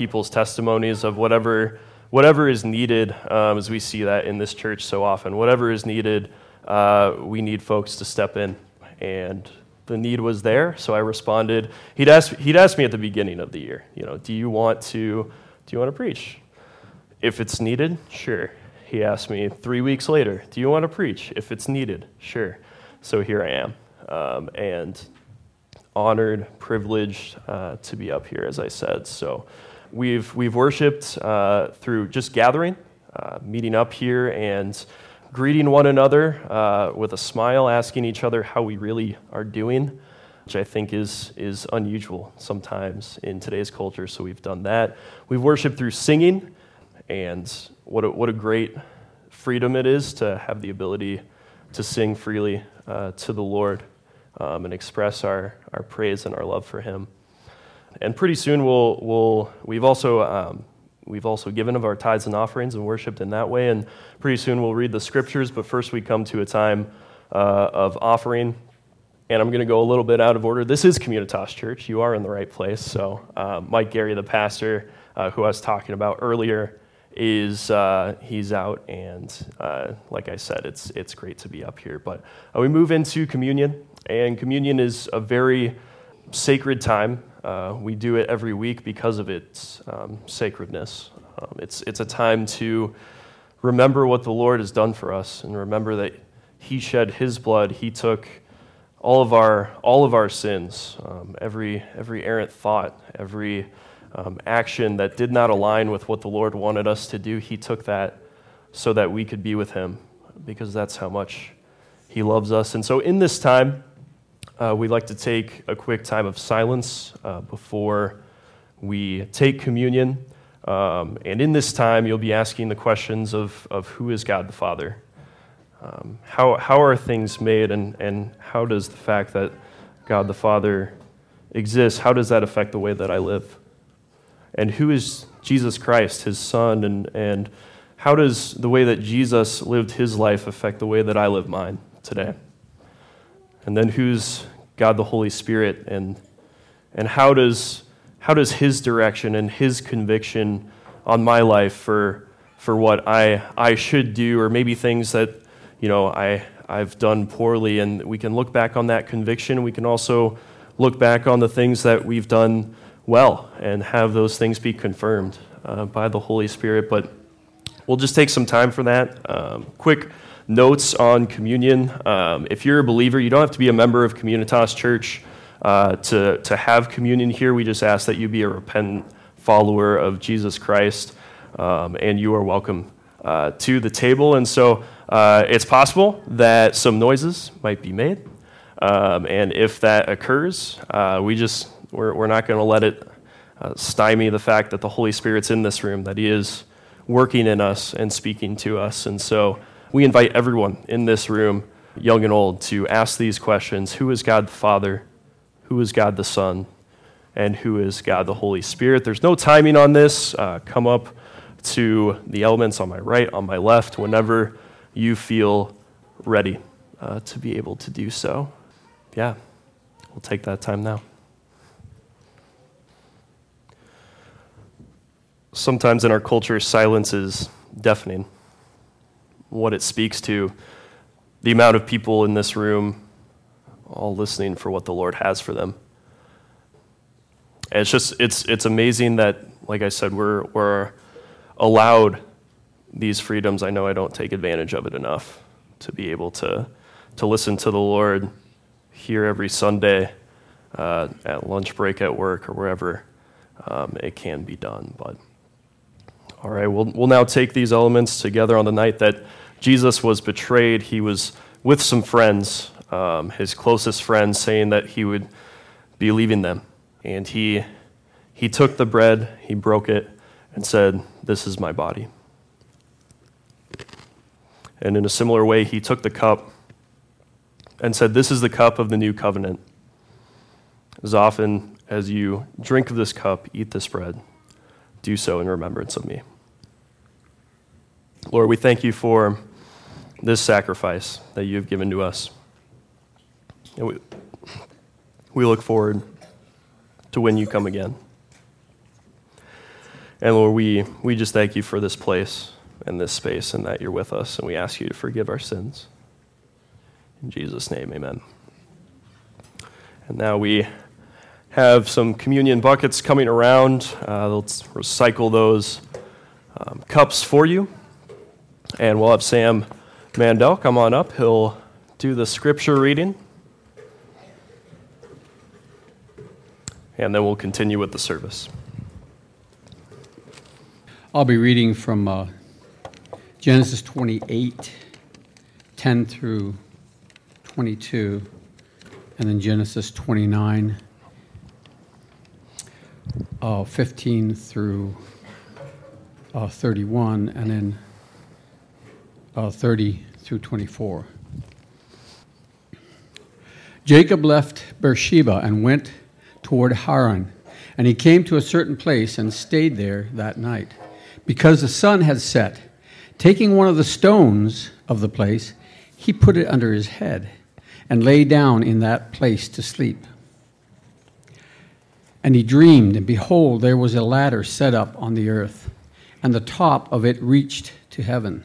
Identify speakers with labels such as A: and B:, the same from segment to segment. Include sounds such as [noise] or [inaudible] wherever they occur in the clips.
A: people's testimonies of whatever, whatever is needed, um, as we see that in this church so often. Whatever is needed, uh, we need folks to step in. And the need was there, so I responded. He'd asked, he'd asked me at the beginning of the year, you know, do you want to, do you want to preach? If it's needed, sure. He asked me three weeks later, do you want to preach? If it's needed, sure. So here I am. Um, and honored, privileged uh, to be up here, as I said. So we've, we've worshiped uh, through just gathering, uh, meeting up here, and greeting one another uh, with a smile, asking each other how we really are doing, which I think is, is unusual sometimes in today's culture. So we've done that. We've worshiped through singing, and what a, what a great freedom it is to have the ability to sing freely uh, to the Lord um, and express our, our praise and our love for Him. And pretty soon we'll, we'll we've also um, we've also given of our tithes and offerings and worshipped in that way. And pretty soon we'll read the scriptures, but first we come to a time uh, of offering. And I'm going to go a little bit out of order. This is Communitas Church. You are in the right place. So, uh, Mike Gary, the pastor uh, who I was talking about earlier, is uh, he's out, and uh, like I said, it's it's great to be up here. But uh, we move into communion, and communion is a very sacred time uh, we do it every week because of its um, sacredness. Um, it's, it's a time to remember what the Lord has done for us and remember that He shed His blood. He took all of our, all of our sins, um, every, every errant thought, every um, action that did not align with what the Lord wanted us to do. He took that so that we could be with Him because that's how much He loves us. And so in this time, uh, we'd like to take a quick time of silence uh, before we take communion. Um, and in this time, you'll be asking the questions of, of who is God the Father? Um, how, how are things made, and, and how does the fact that God the Father exists, how does that affect the way that I live? And who is Jesus Christ, his Son, and, and how does the way that Jesus lived his life affect the way that I live mine today? And then who's God the Holy Spirit and, and how, does, how does His direction and His conviction on my life for, for what I, I should do or maybe things that you know, I, I've done poorly and we can look back on that conviction. We can also look back on the things that we've done well and have those things be confirmed uh, by the Holy Spirit. But we'll just take some time for that. Um, quick notes on communion. Um, if you're a believer, you don't have to be a member of Communitas Church uh, to, to have communion here. We just ask that you be a repentant follower of Jesus Christ, um, and you are welcome uh, to the table. And so uh, it's possible that some noises might be made. Um, and if that occurs, uh, we just, we're, we're not going to let it uh, stymie the fact that the Holy Spirit's in this room, that He is working in us and speaking to us. And so we invite everyone in this room, young and old, to ask these questions Who is God the Father? Who is God the Son? And who is God the Holy Spirit? There's no timing on this. Uh, come up to the elements on my right, on my left, whenever you feel ready uh, to be able to do so. Yeah, we'll take that time now. Sometimes in our culture, silence is deafening what it speaks to, the amount of people in this room all listening for what the Lord has for them. And it's just it's it's amazing that, like I said, we're we're allowed these freedoms. I know I don't take advantage of it enough to be able to to listen to the Lord here every Sunday uh, at lunch break at work or wherever um, it can be done. But all right, we'll we'll now take these elements together on the night that Jesus was betrayed, he was with some friends, um, his closest friends, saying that he would be leaving them. And he, he took the bread, he broke it, and said, This is my body. And in a similar way, he took the cup and said, This is the cup of the new covenant. As often as you drink of this cup, eat this bread, do so in remembrance of me. Lord, we thank you for this sacrifice that you have given to us. And we, we look forward to when you come again. And Lord, we, we just thank you for this place and this space and that you're with us, and we ask you to forgive our sins. In Jesus' name, amen. And now we have some communion buckets coming around. Uh, let's recycle those um, cups for you. And we'll have Sam Mandel come on up. He'll do the scripture reading. And then we'll continue with the service.
B: I'll be reading from uh, Genesis 28, 10 through 22, and then Genesis 29, uh, 15 through uh, 31, and then uh, 30 through 24. Jacob left Beersheba and went toward Haran, and he came to a certain place and stayed there that night because the sun had set. Taking one of the stones of the place, he put it under his head and lay down in that place to sleep. And he dreamed, and behold, there was a ladder set up on the earth, and the top of it reached to heaven.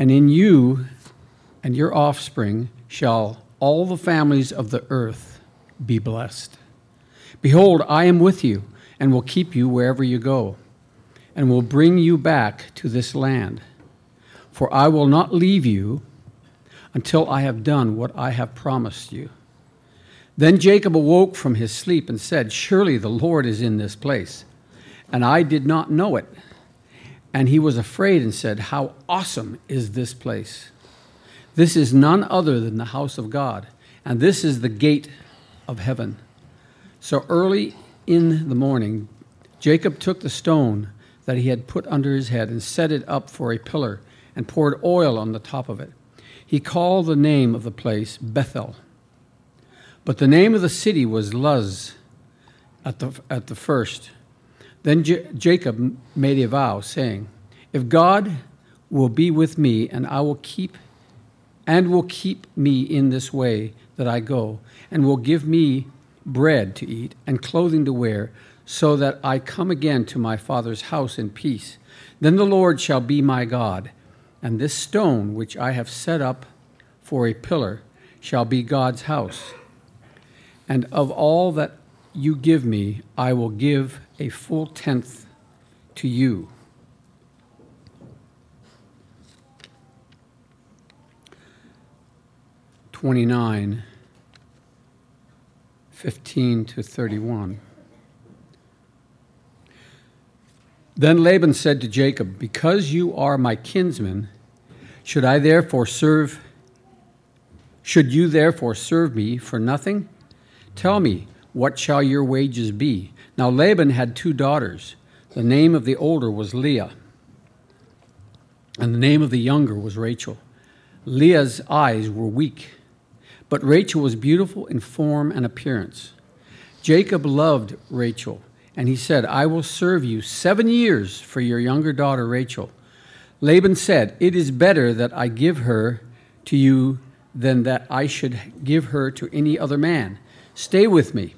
B: And in you and your offspring shall all the families of the earth be blessed. Behold, I am with you and will keep you wherever you go, and will bring you back to this land. For I will not leave you until I have done what I have promised you. Then Jacob awoke from his sleep and said, Surely the Lord is in this place, and I did not know it. And he was afraid and said, How awesome is this place! This is none other than the house of God, and this is the gate of heaven. So early in the morning, Jacob took the stone that he had put under his head and set it up for a pillar and poured oil on the top of it. He called the name of the place Bethel. But the name of the city was Luz at the, at the first. Then J- Jacob made a vow, saying, If God will be with me, and I will keep and will keep me in this way that I go, and will give me bread to eat and clothing to wear, so that I come again to my father's house in peace. Then the Lord shall be my God, and this stone which I have set up for a pillar shall be God's house. And of all that you give me, I will give a full tenth to you. Twenty nine. 15 to 31. Then Laban said to Jacob, Because you are my kinsman, should I therefore serve should you therefore serve me for nothing? Tell me, what shall your wages be? Now Laban had two daughters. The name of the older was Leah, and the name of the younger was Rachel. Leah's eyes were weak but Rachel was beautiful in form and appearance. Jacob loved Rachel, and he said, I will serve you seven years for your younger daughter Rachel. Laban said, It is better that I give her to you than that I should give her to any other man. Stay with me.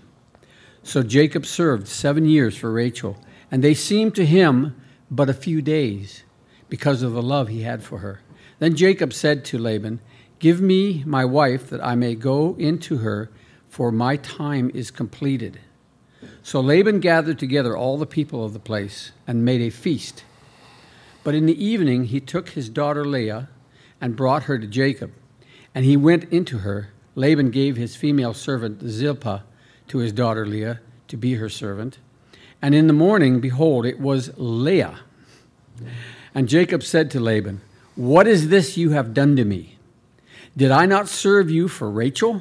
B: So Jacob served seven years for Rachel, and they seemed to him but a few days because of the love he had for her. Then Jacob said to Laban, Give me my wife that I may go into her, for my time is completed. So Laban gathered together all the people of the place and made a feast. But in the evening he took his daughter Leah and brought her to Jacob. And he went into her. Laban gave his female servant Zilpah to his daughter Leah to be her servant. And in the morning, behold, it was Leah. And Jacob said to Laban, What is this you have done to me? Did I not serve you for Rachel?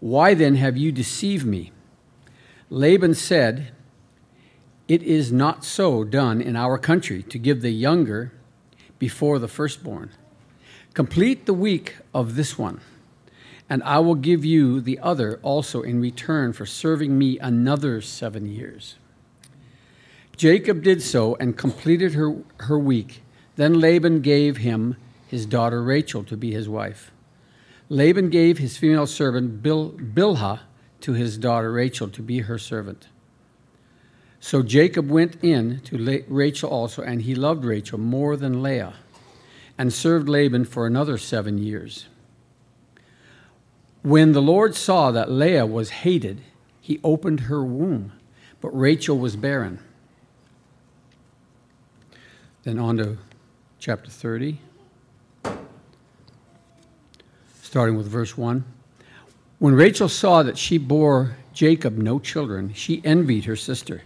B: Why then have you deceived me? Laban said, It is not so done in our country to give the younger before the firstborn. Complete the week of this one, and I will give you the other also in return for serving me another seven years. Jacob did so and completed her, her week. Then Laban gave him his daughter Rachel to be his wife. Laban gave his female servant Bil- Bilhah to his daughter Rachel to be her servant. So Jacob went in to Rachel also, and he loved Rachel more than Leah, and served Laban for another seven years. When the Lord saw that Leah was hated, he opened her womb, but Rachel was barren. Then on to chapter 30, starting with verse 1. When Rachel saw that she bore Jacob no children, she envied her sister.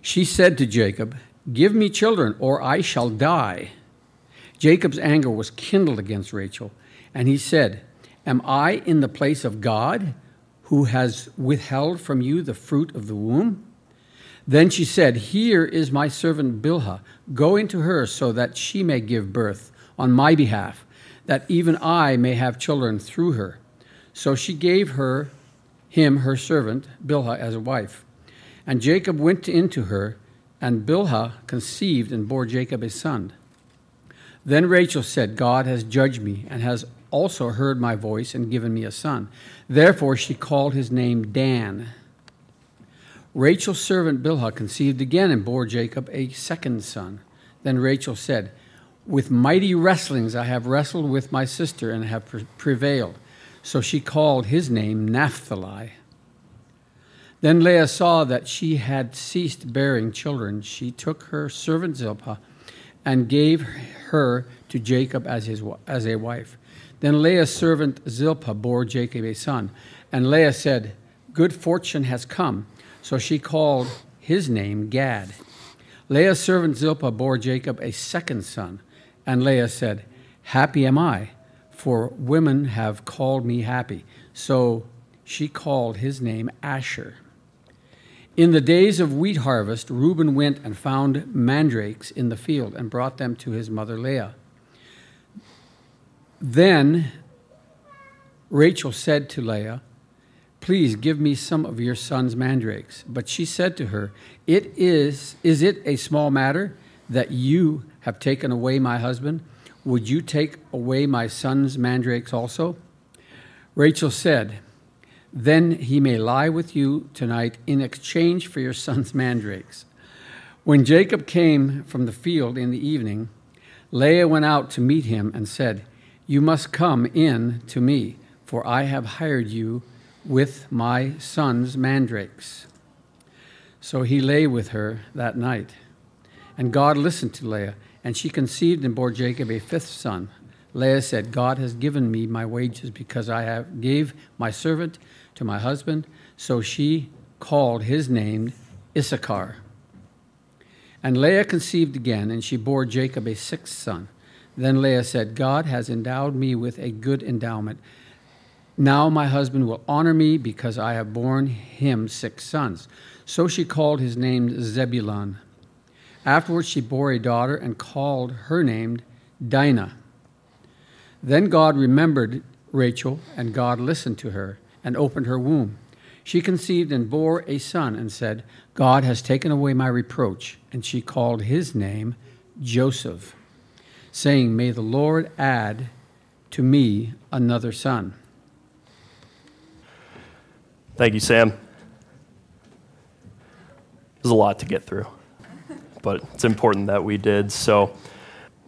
B: She said to Jacob, Give me children, or I shall die. Jacob's anger was kindled against Rachel, and he said, Am I in the place of God, who has withheld from you the fruit of the womb? Then she said, Here is my servant Bilhah. Go into her so that she may give birth on my behalf, that even I may have children through her. So she gave her him her servant Bilhah as a wife. And Jacob went into her, and Bilhah conceived and bore Jacob a son. Then Rachel said, God has judged me and has also heard my voice and given me a son. Therefore she called his name Dan. Rachel's servant Bilhah conceived again and bore Jacob a second son. Then Rachel said, With mighty wrestlings I have wrestled with my sister and have prevailed. So she called his name Naphtali. Then Leah saw that she had ceased bearing children. She took her servant Zilpah and gave her to Jacob as, his, as a wife. Then Leah's servant Zilpah bore Jacob a son. And Leah said, Good fortune has come so she called his name Gad. Leah's servant Zilpah bore Jacob a second son, and Leah said, Happy am I, for women have called me happy. So she called his name Asher. In the days of wheat harvest, Reuben went and found mandrakes in the field and brought them to his mother Leah. Then Rachel said to Leah, Please give me some of your son's mandrakes. But she said to her, It is is it a small matter that you have taken away my husband? Would you take away my son's mandrakes also? Rachel said, Then he may lie with you tonight in exchange for your son's mandrakes. When Jacob came from the field in the evening, Leah went out to meet him and said, You must come in to me, for I have hired you with my son's mandrakes. So he lay with her that night. And God listened to Leah, and she conceived and bore Jacob a fifth son. Leah said, God has given me my wages because I have gave my servant to my husband. So she called his name Issachar. And Leah conceived again, and she bore Jacob a sixth son. Then Leah said, God has endowed me with a good endowment now my husband will honor me because I have borne him six sons. So she called his name Zebulun. Afterwards she bore a daughter and called her name Dinah. Then God remembered Rachel, and God listened to her and opened her womb. She conceived and bore a son and said, God has taken away my reproach. And she called his name Joseph, saying, May the Lord add to me another son.
A: Thank you, Sam. There's a lot to get through, but it's important that we did. So,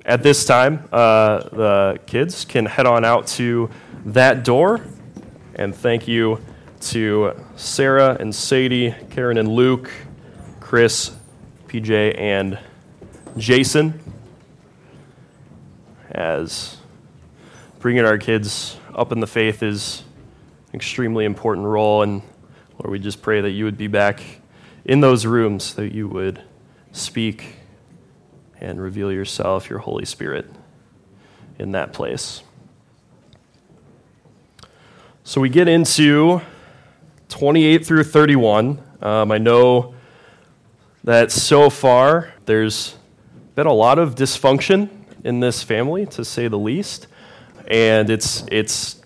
A: at this time, uh, the kids can head on out to that door. And thank you to Sarah and Sadie, Karen and Luke, Chris, PJ, and Jason as bringing our kids up in the faith is an extremely important role. And Lord, we just pray that you would be back in those rooms, that you would speak and reveal yourself, your Holy Spirit, in that place. So we get into 28 through 31. Um, I know that so far there's been a lot of dysfunction in this family, to say the least. And it's, it's,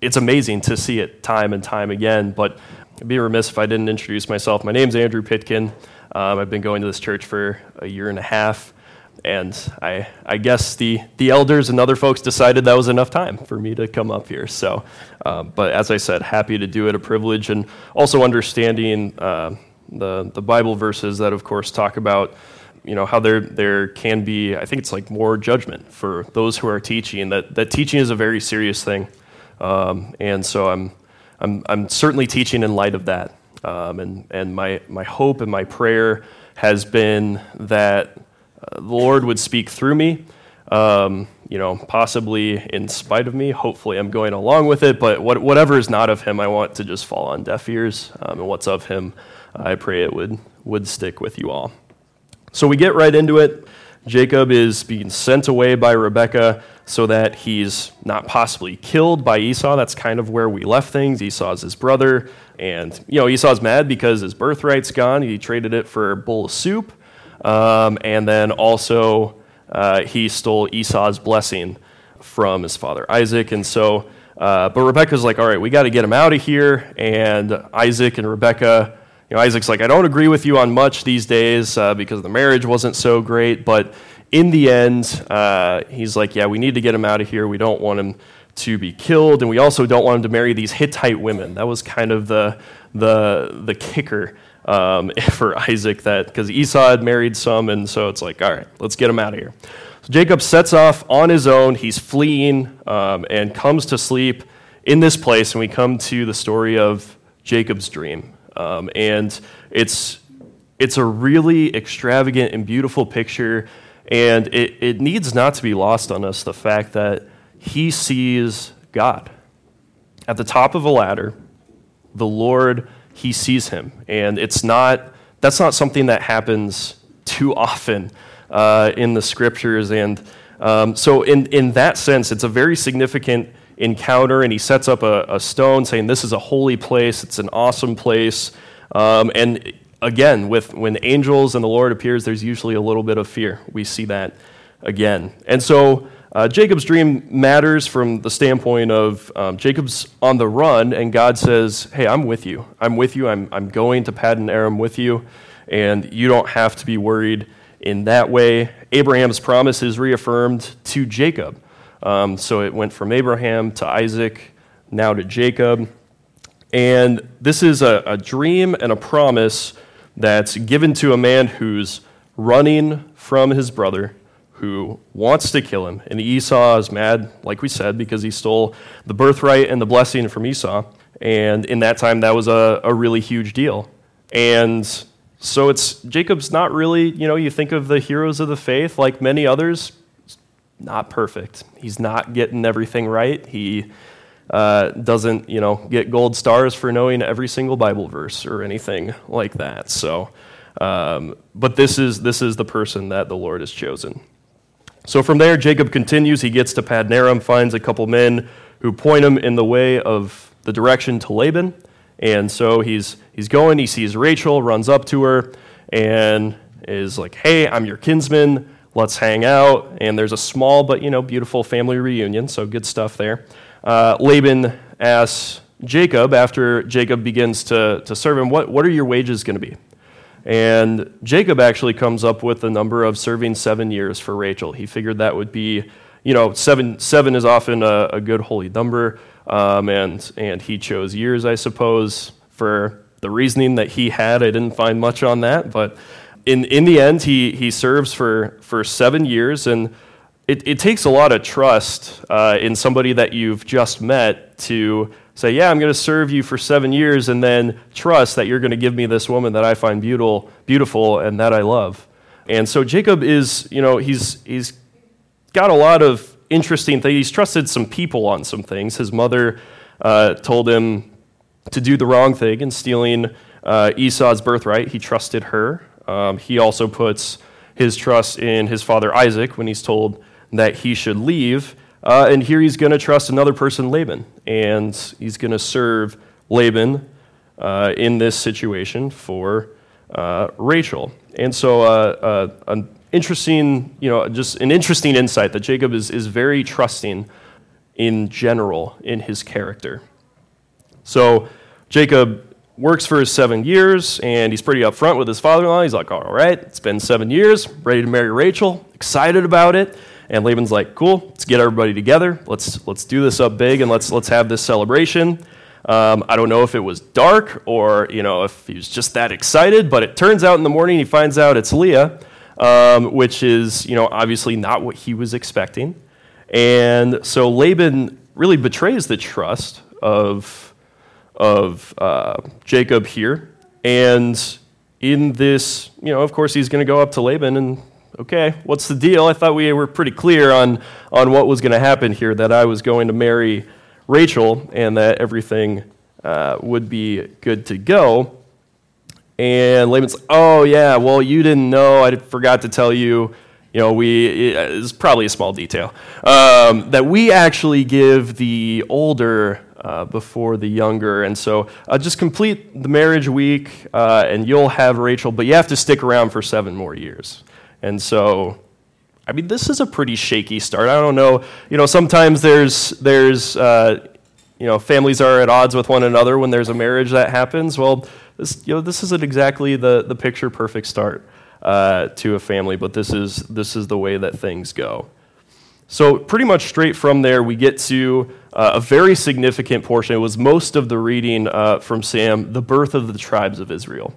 A: it's amazing to see it time and time again. But I'd be remiss if I didn't introduce myself. My name's Andrew Pitkin. Um, I've been going to this church for a year and a half. And I, I guess the, the elders and other folks decided that was enough time for me to come up here. So, uh, but as I said, happy to do it, a privilege, and also understanding uh, the, the Bible verses that, of course, talk about you know how there there can be I think it's like more judgment for those who are teaching that that teaching is a very serious thing, um, and so I'm I'm I'm certainly teaching in light of that, um, and and my my hope and my prayer has been that uh, the Lord would speak through me. Um, you know, possibly in spite of me. Hopefully, I'm going along with it. But what, whatever is not of Him, I want to just fall on deaf ears. Um, and what's of Him, I pray it would would stick with you all. So we get right into it. Jacob is being sent away by Rebekah so that he's not possibly killed by Esau. That's kind of where we left things. Esau's his brother. And, you know, Esau's mad because his birthright's gone. He traded it for a bowl of soup. Um, and then also, uh, he stole Esau's blessing from his father Isaac. And so, uh, but Rebecca's like, all right, we got to get him out of here. And Isaac and Rebekah know, Isaac's like, I don't agree with you on much these days uh, because the marriage wasn't so great, but in the end, uh, he's like, yeah, we need to get him out of here. We don't want him to be killed, and we also don't want him to marry these Hittite women. That was kind of the the the kicker um, [laughs] for Isaac that because Esau had married some, and so it's like, all right, let's get him out of here. So Jacob sets off on his own. He's fleeing um, and comes to sleep in this place, and we come to the story of Jacob's dream. Um, and it's, it's a really extravagant and beautiful picture. And it, it needs not to be lost on us the fact that he sees God. At the top of a ladder, the Lord, he sees him. And it's not, that's not something that happens too often uh, in the scriptures. And um, so, in, in that sense, it's a very significant encounter, and he sets up a, a stone saying, This is a holy place, it's an awesome place. Um, and again, with, when angels and the Lord appears, there's usually a little bit of fear. We see that again. And so uh, Jacob's dream matters from the standpoint of um, Jacob's on the run, and God says, Hey, I'm with you. I'm with you. I'm, I'm going to Paddan Aram with you, and you don't have to be worried in that way. Abraham's promise is reaffirmed to Jacob. Um, so it went from Abraham to Isaac, now to Jacob. And this is a, a dream and a promise that's given to a man who's running from his brother, who wants to kill him. And Esau is mad, like we said, because he stole the birthright and the blessing from Esau. And in that time, that was a, a really huge deal. And so it's Jacob's not really, you know, you think of the heroes of the faith, like many others, not perfect. He's not getting everything right. He uh, doesn't, you know, get gold stars for knowing every single Bible verse or anything like that. So, um, but this is this is the person that the Lord has chosen. So from there, Jacob continues. He gets to Paddan Aram, finds a couple men who point him in the way of the direction to Laban. And so he's he's going. He sees Rachel, runs up to her, and is like, "Hey, I'm your kinsman." Let's hang out. And there's a small but you know beautiful family reunion, so good stuff there. Uh, Laban asks Jacob after Jacob begins to, to serve him, what, what are your wages going to be? And Jacob actually comes up with the number of serving seven years for Rachel. He figured that would be, you know, seven, seven is often a, a good holy number, um, and, and he chose years, I suppose, for the reasoning that he had. I didn't find much on that, but in, in the end, he, he serves for, for seven years, and it, it takes a lot of trust uh, in somebody that you've just met to say, Yeah, I'm going to serve you for seven years, and then trust that you're going to give me this woman that I find beautiful, beautiful and that I love. And so Jacob is, you know, he's, he's got a lot of interesting things. He's trusted some people on some things. His mother uh, told him to do the wrong thing in stealing uh, Esau's birthright. He trusted her. Um, he also puts his trust in his father Isaac when he's told that he should leave. Uh, and here he's going to trust another person, Laban, and he's going to serve Laban uh, in this situation for uh, Rachel. And so, uh, uh, an interesting, you know, just an interesting insight that Jacob is, is very trusting in general in his character. So, Jacob works for his seven years, and he's pretty upfront with his father in law. He's like, All right, it's been seven years, ready to marry Rachel, excited about it. And Laban's like, Cool, let's get everybody together. Let's, let's do this up big and let's, let's have this celebration. Um, I don't know if it was dark or you know if he was just that excited, but it turns out in the morning he finds out it's Leah, um, which is you know obviously not what he was expecting, and so Laban really betrays the trust of of uh, Jacob here, and in this you know of course he's going to go up to Laban and okay, what's the deal? I thought we were pretty clear on on what was going to happen here that I was going to marry Rachel and that everything uh, would be good to go. And Laban's oh, yeah, well, you didn't know. I forgot to tell you. You know, we, it's probably a small detail, um, that we actually give the older uh, before the younger. And so uh, just complete the marriage week uh, and you'll have Rachel, but you have to stick around for seven more years. And so I mean, this is a pretty shaky start. I don't know. You know, sometimes there's there's uh, you know families are at odds with one another when there's a marriage that happens. Well, this you know this isn't exactly the the picture perfect start uh, to a family, but this is this is the way that things go. So pretty much straight from there, we get to uh, a very significant portion. It was most of the reading uh, from Sam, the birth of the tribes of Israel.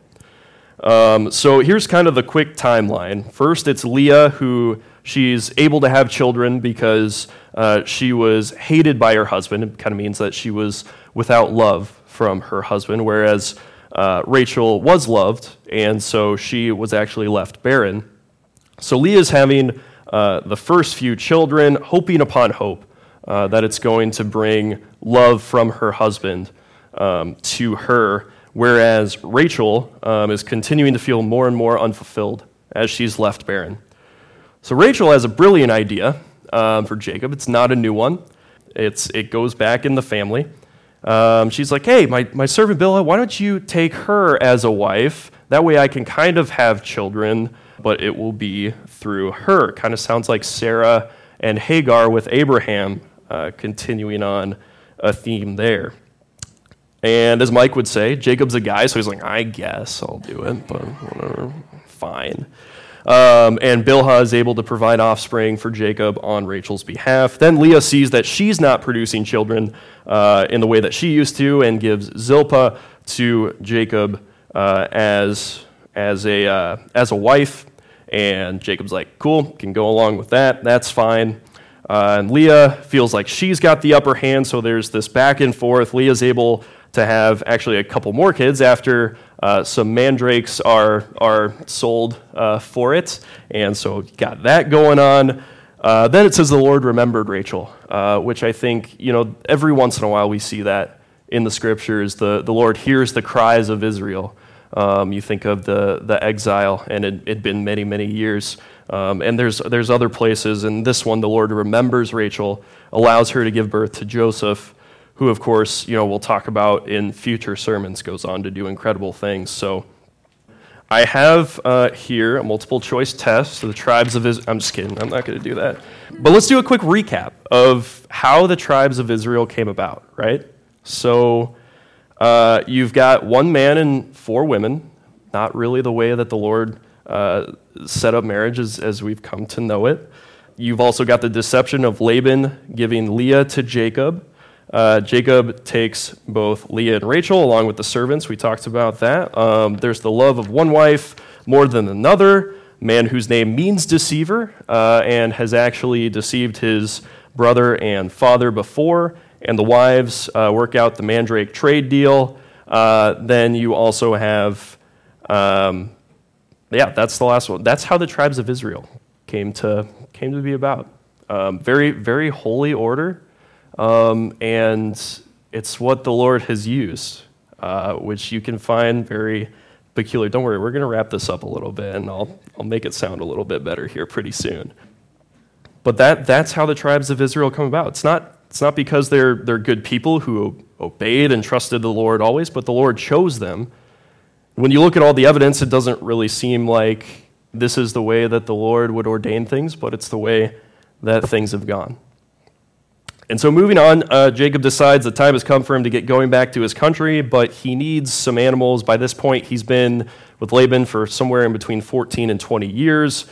A: Um, so here's kind of the quick timeline. First, it's Leah who She's able to have children because uh, she was hated by her husband. It kind of means that she was without love from her husband, whereas uh, Rachel was loved, and so she was actually left barren. So Leah's having uh, the first few children, hoping upon hope uh, that it's going to bring love from her husband um, to her, whereas Rachel um, is continuing to feel more and more unfulfilled as she's left barren. So Rachel has a brilliant idea um, for Jacob. It's not a new one, it's, it goes back in the family. Um, she's like, hey, my, my servant Bilhah, why don't you take her as a wife? That way I can kind of have children, but it will be through her. Kind of sounds like Sarah and Hagar with Abraham, uh, continuing on a theme there. And as Mike would say, Jacob's a guy, so he's like, I guess I'll do it, but whatever, fine. Um, and Bilhah is able to provide offspring for Jacob on Rachel's behalf. Then Leah sees that she's not producing children uh, in the way that she used to and gives Zilpah to Jacob uh, as, as, a, uh, as a wife. And Jacob's like, cool, can go along with that. That's fine. Uh, and Leah feels like she's got the upper hand, so there's this back and forth. Leah's able to have actually a couple more kids after uh, some mandrakes are, are sold uh, for it. And so got that going on. Uh, then it says the Lord remembered Rachel, uh, which I think, you know, every once in a while we see that in the scriptures. The, the Lord hears the cries of Israel. Um, you think of the, the exile, and it had been many, many years. Um, and there's, there's other places. And this one, the Lord remembers Rachel, allows her to give birth to Joseph who, of course, you know, we'll talk about in future sermons, goes on to do incredible things. So I have uh, here a multiple choice test. So the tribes of Israel, I'm just kidding, I'm not going to do that. But let's do a quick recap of how the tribes of Israel came about, right? So uh, you've got one man and four women, not really the way that the Lord uh, set up marriage as, as we've come to know it. You've also got the deception of Laban giving Leah to Jacob. Uh, Jacob takes both Leah and Rachel along with the servants. We talked about that. Um, there's the love of one wife more than another, man whose name means deceiver uh, and has actually deceived his brother and father before. And the wives uh, work out the mandrake trade deal. Uh, then you also have, um, yeah, that's the last one. That's how the tribes of Israel came to came to be about. Um, very very holy order. Um, and it's what the Lord has used, uh, which you can find very peculiar. Don't worry, we're going to wrap this up a little bit, and I'll, I'll make it sound a little bit better here pretty soon. But that, that's how the tribes of Israel come about. It's not, it's not because they're, they're good people who obeyed and trusted the Lord always, but the Lord chose them when you look at all the evidence, it doesn't really seem like this is the way that the Lord would ordain things, but it's the way that things have gone. And so, moving on, uh, Jacob decides the time has come for him to get going back to his country, but he needs some animals. By this point, he's been with Laban for somewhere in between 14 and 20 years.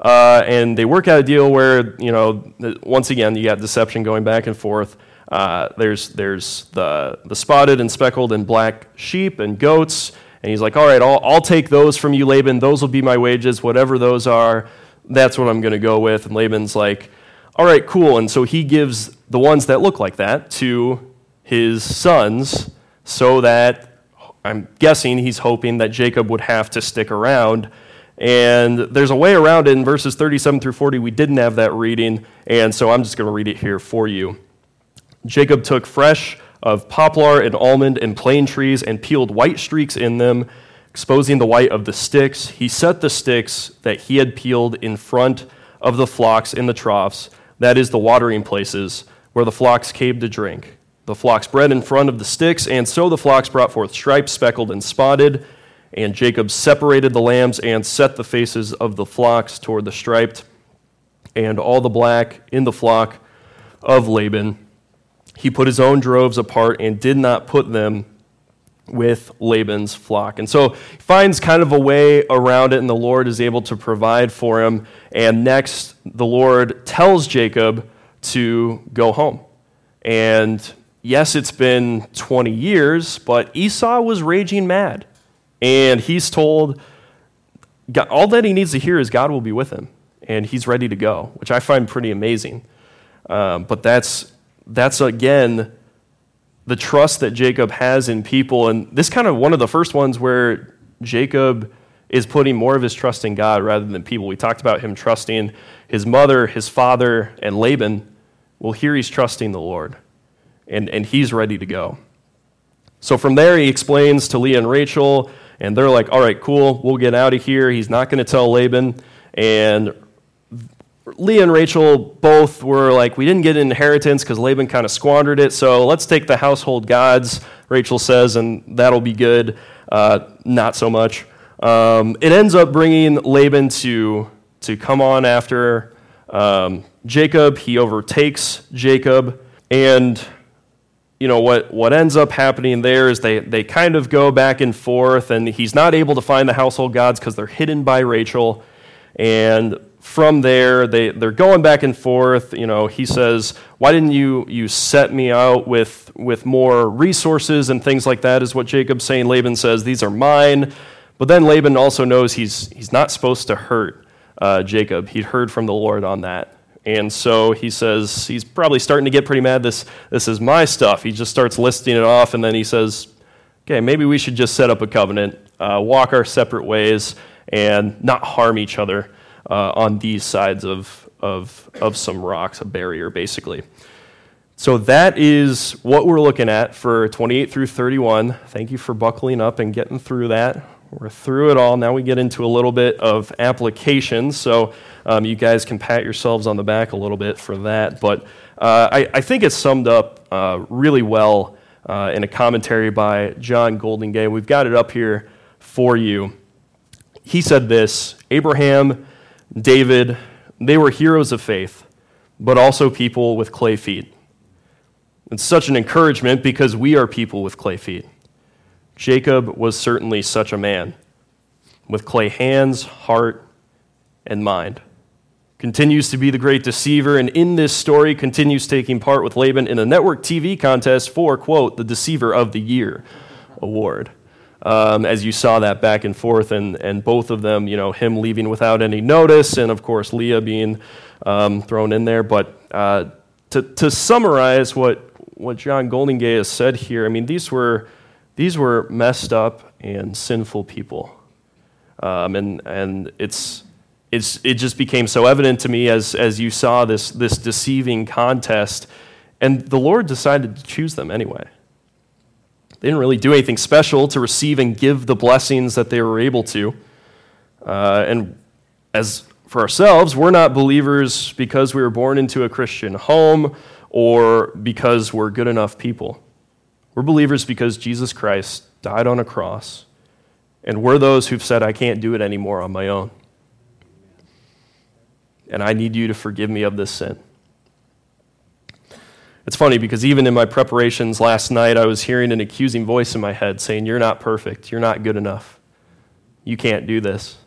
A: Uh, and they work out a deal where, you know, once again, you got deception going back and forth. Uh, there's there's the, the spotted and speckled and black sheep and goats. And he's like, all right, I'll, I'll take those from you, Laban. Those will be my wages, whatever those are. That's what I'm going to go with. And Laban's like, all right, cool. And so he gives the ones that look like that to his sons so that I'm guessing he's hoping that Jacob would have to stick around. And there's a way around it in verses 37 through 40. We didn't have that reading, and so I'm just going to read it here for you. Jacob took fresh of poplar and almond and plane trees and peeled white streaks in them, exposing the white of the sticks. He set the sticks that he had peeled in front of the flocks in the troughs, that is, the watering places, where the flocks came to drink. The flocks bred in front of the sticks, and so the flocks brought forth striped, speckled, and spotted. And Jacob separated the lambs and set the faces of the flocks toward the striped, and all the black in the flock of Laban he put his own droves apart and did not put them with Laban's flock. And so he finds kind of a way around it, and the Lord is able to provide for him. And next, the Lord tells Jacob to go home. And yes, it's been 20 years, but Esau was raging mad. And he's told God, all that he needs to hear is God will be with him, and he's ready to go, which I find pretty amazing. Um, but that's that's again the trust that Jacob has in people. And this kind of one of the first ones where Jacob is putting more of his trust in God rather than people. We talked about him trusting his mother, his father, and Laban. Well, here he's trusting the Lord, and, and he's ready to go. So from there, he explains to Leah and Rachel, and they're like, all right, cool, we'll get out of here. He's not going to tell Laban. And Leah and Rachel both were like, we didn't get an inheritance because Laban kind of squandered it, so let's take the household gods, Rachel says, and that'll be good. Uh, not so much. Um, it ends up bringing Laban to, to come on after um, Jacob. He overtakes Jacob, and you know what, what ends up happening there is they, they kind of go back and forth, and he's not able to find the household gods because they're hidden by Rachel. And from there, they, they're going back and forth. You know, he says, Why didn't you, you set me out with, with more resources and things like that? Is what Jacob's saying. Laban says, These are mine. But then Laban also knows he's, he's not supposed to hurt uh, Jacob. He'd heard from the Lord on that. And so he says, He's probably starting to get pretty mad. This, this is my stuff. He just starts listing it off, and then he says, Okay, maybe we should just set up a covenant, uh, walk our separate ways, and not harm each other uh, on these sides of, of, of some rocks, a barrier basically. So that is what we're looking at for 28 through 31. Thank you for buckling up and getting through that. We're through it all. Now we get into a little bit of application. So um, you guys can pat yourselves on the back a little bit for that. But uh, I, I, think it's summed up uh, really well uh, in a commentary by John Goldingay. We've got it up here for you. He said this Abraham David, they were heroes of faith, but also people with clay feet. It's such an encouragement because we are people with clay feet. Jacob was certainly such a man with clay hands, heart, and mind. Continues to be the great deceiver, and in this story, continues taking part with Laban in a network TV contest for, quote, the Deceiver of the Year award um, as you saw that back and forth, and, and both of them, you know, him leaving without any notice, and of course Leah being um, thrown in there. But uh, to, to summarize what, what John Goldingay has said here, I mean, these were, these were messed up and sinful people. Um, and, and it's, it's, it just became so evident to me as, as you saw this, this deceiving contest. And the Lord decided to choose them anyway. They didn't really do anything special to receive and give the blessings that they were able to. Uh, and as for ourselves, we're not believers because we were born into a Christian home or because we're good enough people. We're believers because Jesus Christ died on a cross And we're those who've said, I can't do it anymore on my own. And I need you to forgive me of this sin. It's funny because even in my preparations last night, I was hearing an accusing voice in my head saying, You're not perfect. You're not good enough. You can't do this.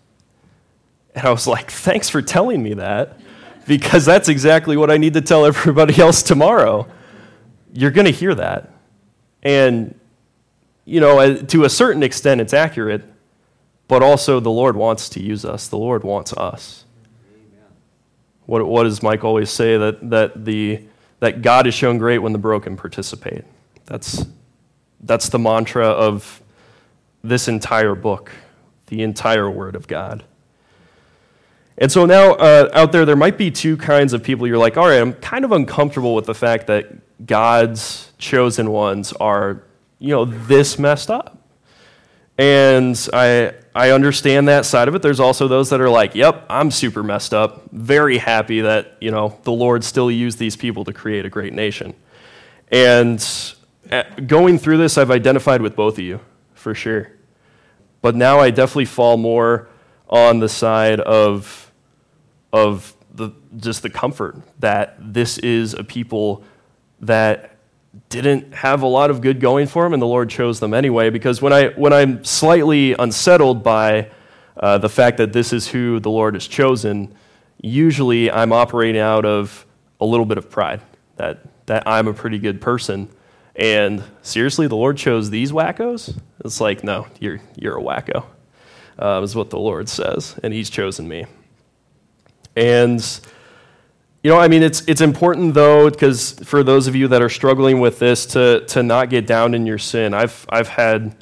A: And I was like, Thanks for telling me that because that's exactly what I need to tell everybody else tomorrow. You're going to hear that. And, you know, to a certain extent, it's accurate, but also the Lord wants to use us, the Lord wants us. What, what does Mike always say? That, that, the, that God is shown great when the broken participate. That's, that's the mantra of this entire book, the entire Word of God. And so now uh, out there, there might be two kinds of people. You're like, all right, I'm kind of uncomfortable with the fact that God's chosen ones are, you know, this messed up. And I, I understand that side of it. There's also those that are like, yep, I'm super messed up. Very happy that, you know, the Lord still used these people to create a great nation. And uh, going through this, I've identified with both of you, for sure. But now I definitely fall more on the side of, of the, just the comfort that this is a people that didn't have a lot of good going for them, and the Lord chose them anyway. Because when, I, when I'm slightly unsettled by uh, the fact that this is who the Lord has chosen, usually I'm operating out of a little bit of pride that, that I'm a pretty good person. And seriously, the Lord chose these wackos? It's like, no, you're, you're a wacko uh, is what the Lord says, and He's chosen me. And, you know, I mean, it's, it's important, though, because for those of you that are struggling with this, to, to not get down in your sin. I've, I've, had,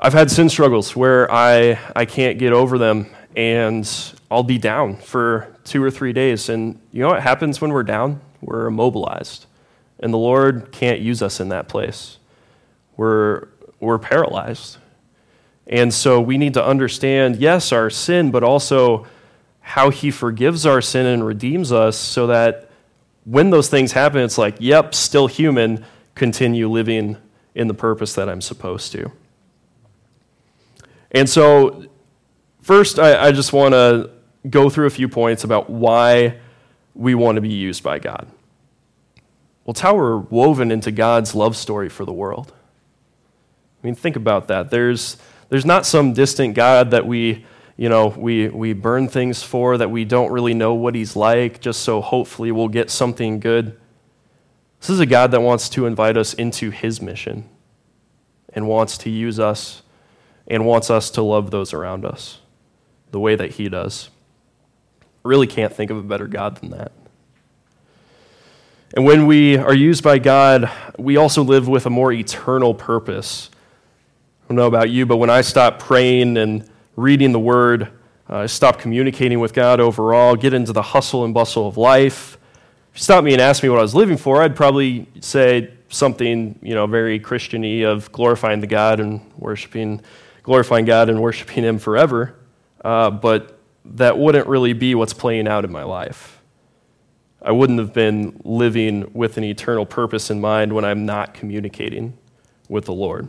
A: I've had sin struggles where I, I can't get over them, and I'll be down for two or three days. And you know what happens when we're down? We're immobilized. And the Lord can't use us in that place. We're, we're paralyzed. And so we need to understand, yes, our sin, but also how he forgives our sin and redeems us so that when those things happen, it's like, yep, still human, continue living in the purpose that I'm supposed to. And so, first, I, I just want to go through a few points about why we want to be used by God. Well, it's how we're woven into God's love story for the world. I mean, think about that. There's there's not some distant God that we, you know, we, we burn things for, that we don't really know what he's like, just so hopefully we'll get something good. This is a God that wants to invite us into his mission and wants to use us and wants us to love those around us the way that he does. I really can't think of a better God than that. And when we are used by God, we also live with a more eternal purpose I don't know about you, but when I stop praying and reading the Word, uh, stop communicating with God overall, get into the hustle and bustle of life. If you stop me and ask me what I was living for, I'd probably say something, you know, very Christian-y of glorifying the God and worshiping, glorifying God and worshiping Him forever. Uh, but that wouldn't really be what's playing out in my life. I wouldn't have been living with an eternal purpose in mind when I'm not communicating with the Lord.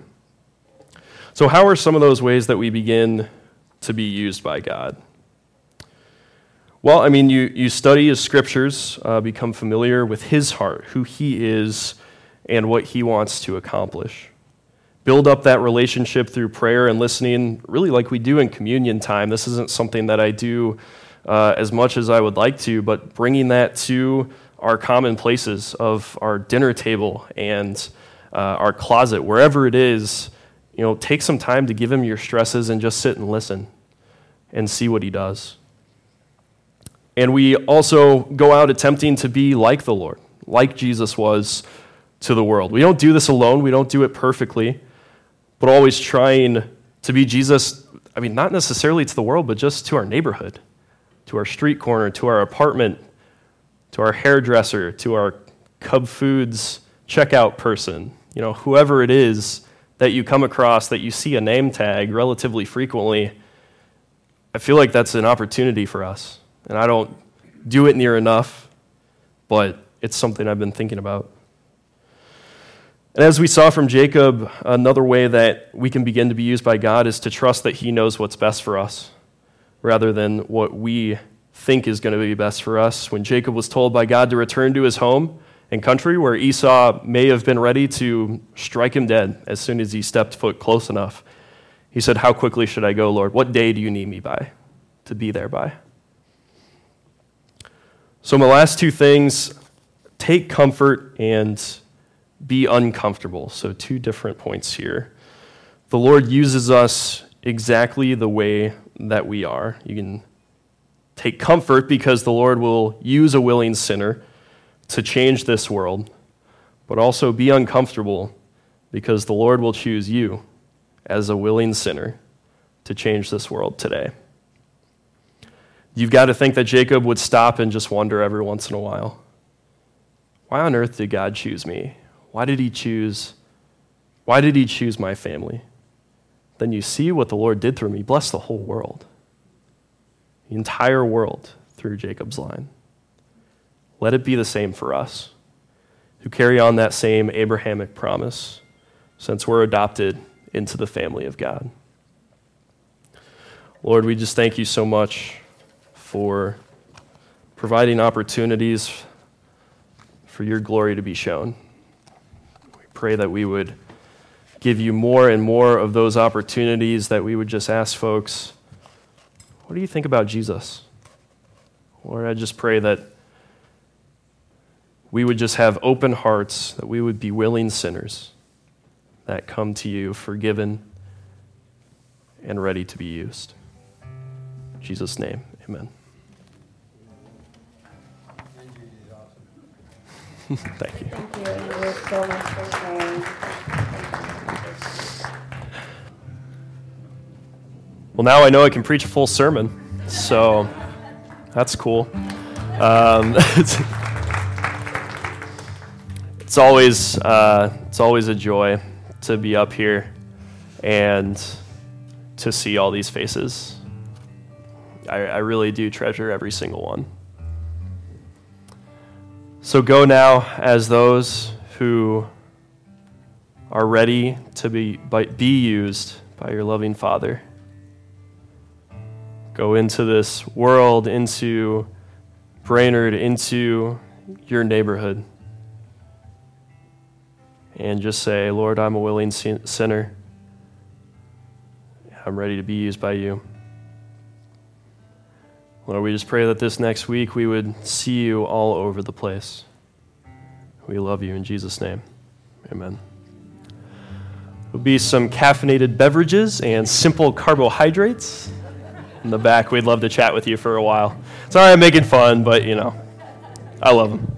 A: So, how are some of those ways that we begin to be used by God? Well, I mean, you, you study his scriptures, uh, become familiar with his heart, who he is, and what he wants to accomplish. Build up that relationship through prayer and listening, really like we do in communion time. This isn't something that I do uh, as much as I would like to, but bringing that to our common places of our dinner table and uh, our closet, wherever it is, you know, take some time to give him your stresses and just sit and listen and see what he does. And we also go out attempting to be like the Lord, like Jesus was to the world. We don't do this alone, we don't do it perfectly, but always trying to be Jesus, I mean, not necessarily to the world, but just to our neighborhood, to our street corner, to our apartment, to our hairdresser, to our Cub Foods checkout person, you know, whoever it is that you come across that you see a name tag relatively frequently, I feel like that's an opportunity for us. And I don't do it near enough, but it's something I've been thinking about. And as we saw from Jacob, another way that we can begin to be used by God is to trust that He knows what's best for us rather than what we think is going to be best for us. When Jacob was told by God to return to his home and country, where Esau may have been ready to strike him dead as soon as he stepped foot close enough, he said, How quickly should I go, Lord? What day do you need me by to be there by? So, my last two things take comfort and be uncomfortable. So, two different points here. The Lord uses us exactly the way that we are. You can take comfort because the Lord will use a willing sinner to change this world, but also be uncomfortable because the Lord will choose you as a willing sinner to change this world today. You've got to think that Jacob would stop and just wonder every once in a while why on earth did God choose me? Why did he choose why did he choose my family? Then you see what the Lord did through me. Bless the whole world. The entire world through Jacob's line. Let it be the same for us who carry on that same Abrahamic promise since we're adopted into the family of God. Lord, we just thank you so much for providing opportunities for your glory to be shown. We pray that we would give you more and more of those opportunities, that we would just ask folks, what do you think about Jesus? Lord, I just pray that we would just have open hearts, that we would be willing sinners that come to you forgiven and ready to be used. In Jesus' name, amen. [laughs] Thank you.
C: Thank you. so much for sharing.
A: Well, now I know I can preach a full sermon, so that's cool. Um, [laughs] it's, always uh, it's always a joy to be up here and to see all these faces. I, I really do treasure every single one. So go now as those who are ready to be, be used by your loving Father. Go into this world, into Brainerd, into your neighborhood, and just say, Lord, I'm a willing sinner. I'm ready to be used by you. Lord, we just pray that this next week we would see you all over the place. We love you in Jesus' name. Amen. There'll be some caffeinated beverages and simple carbohydrates in the back. We'd love to chat with you for a while. Sorry I'm making fun, but you know, I love them.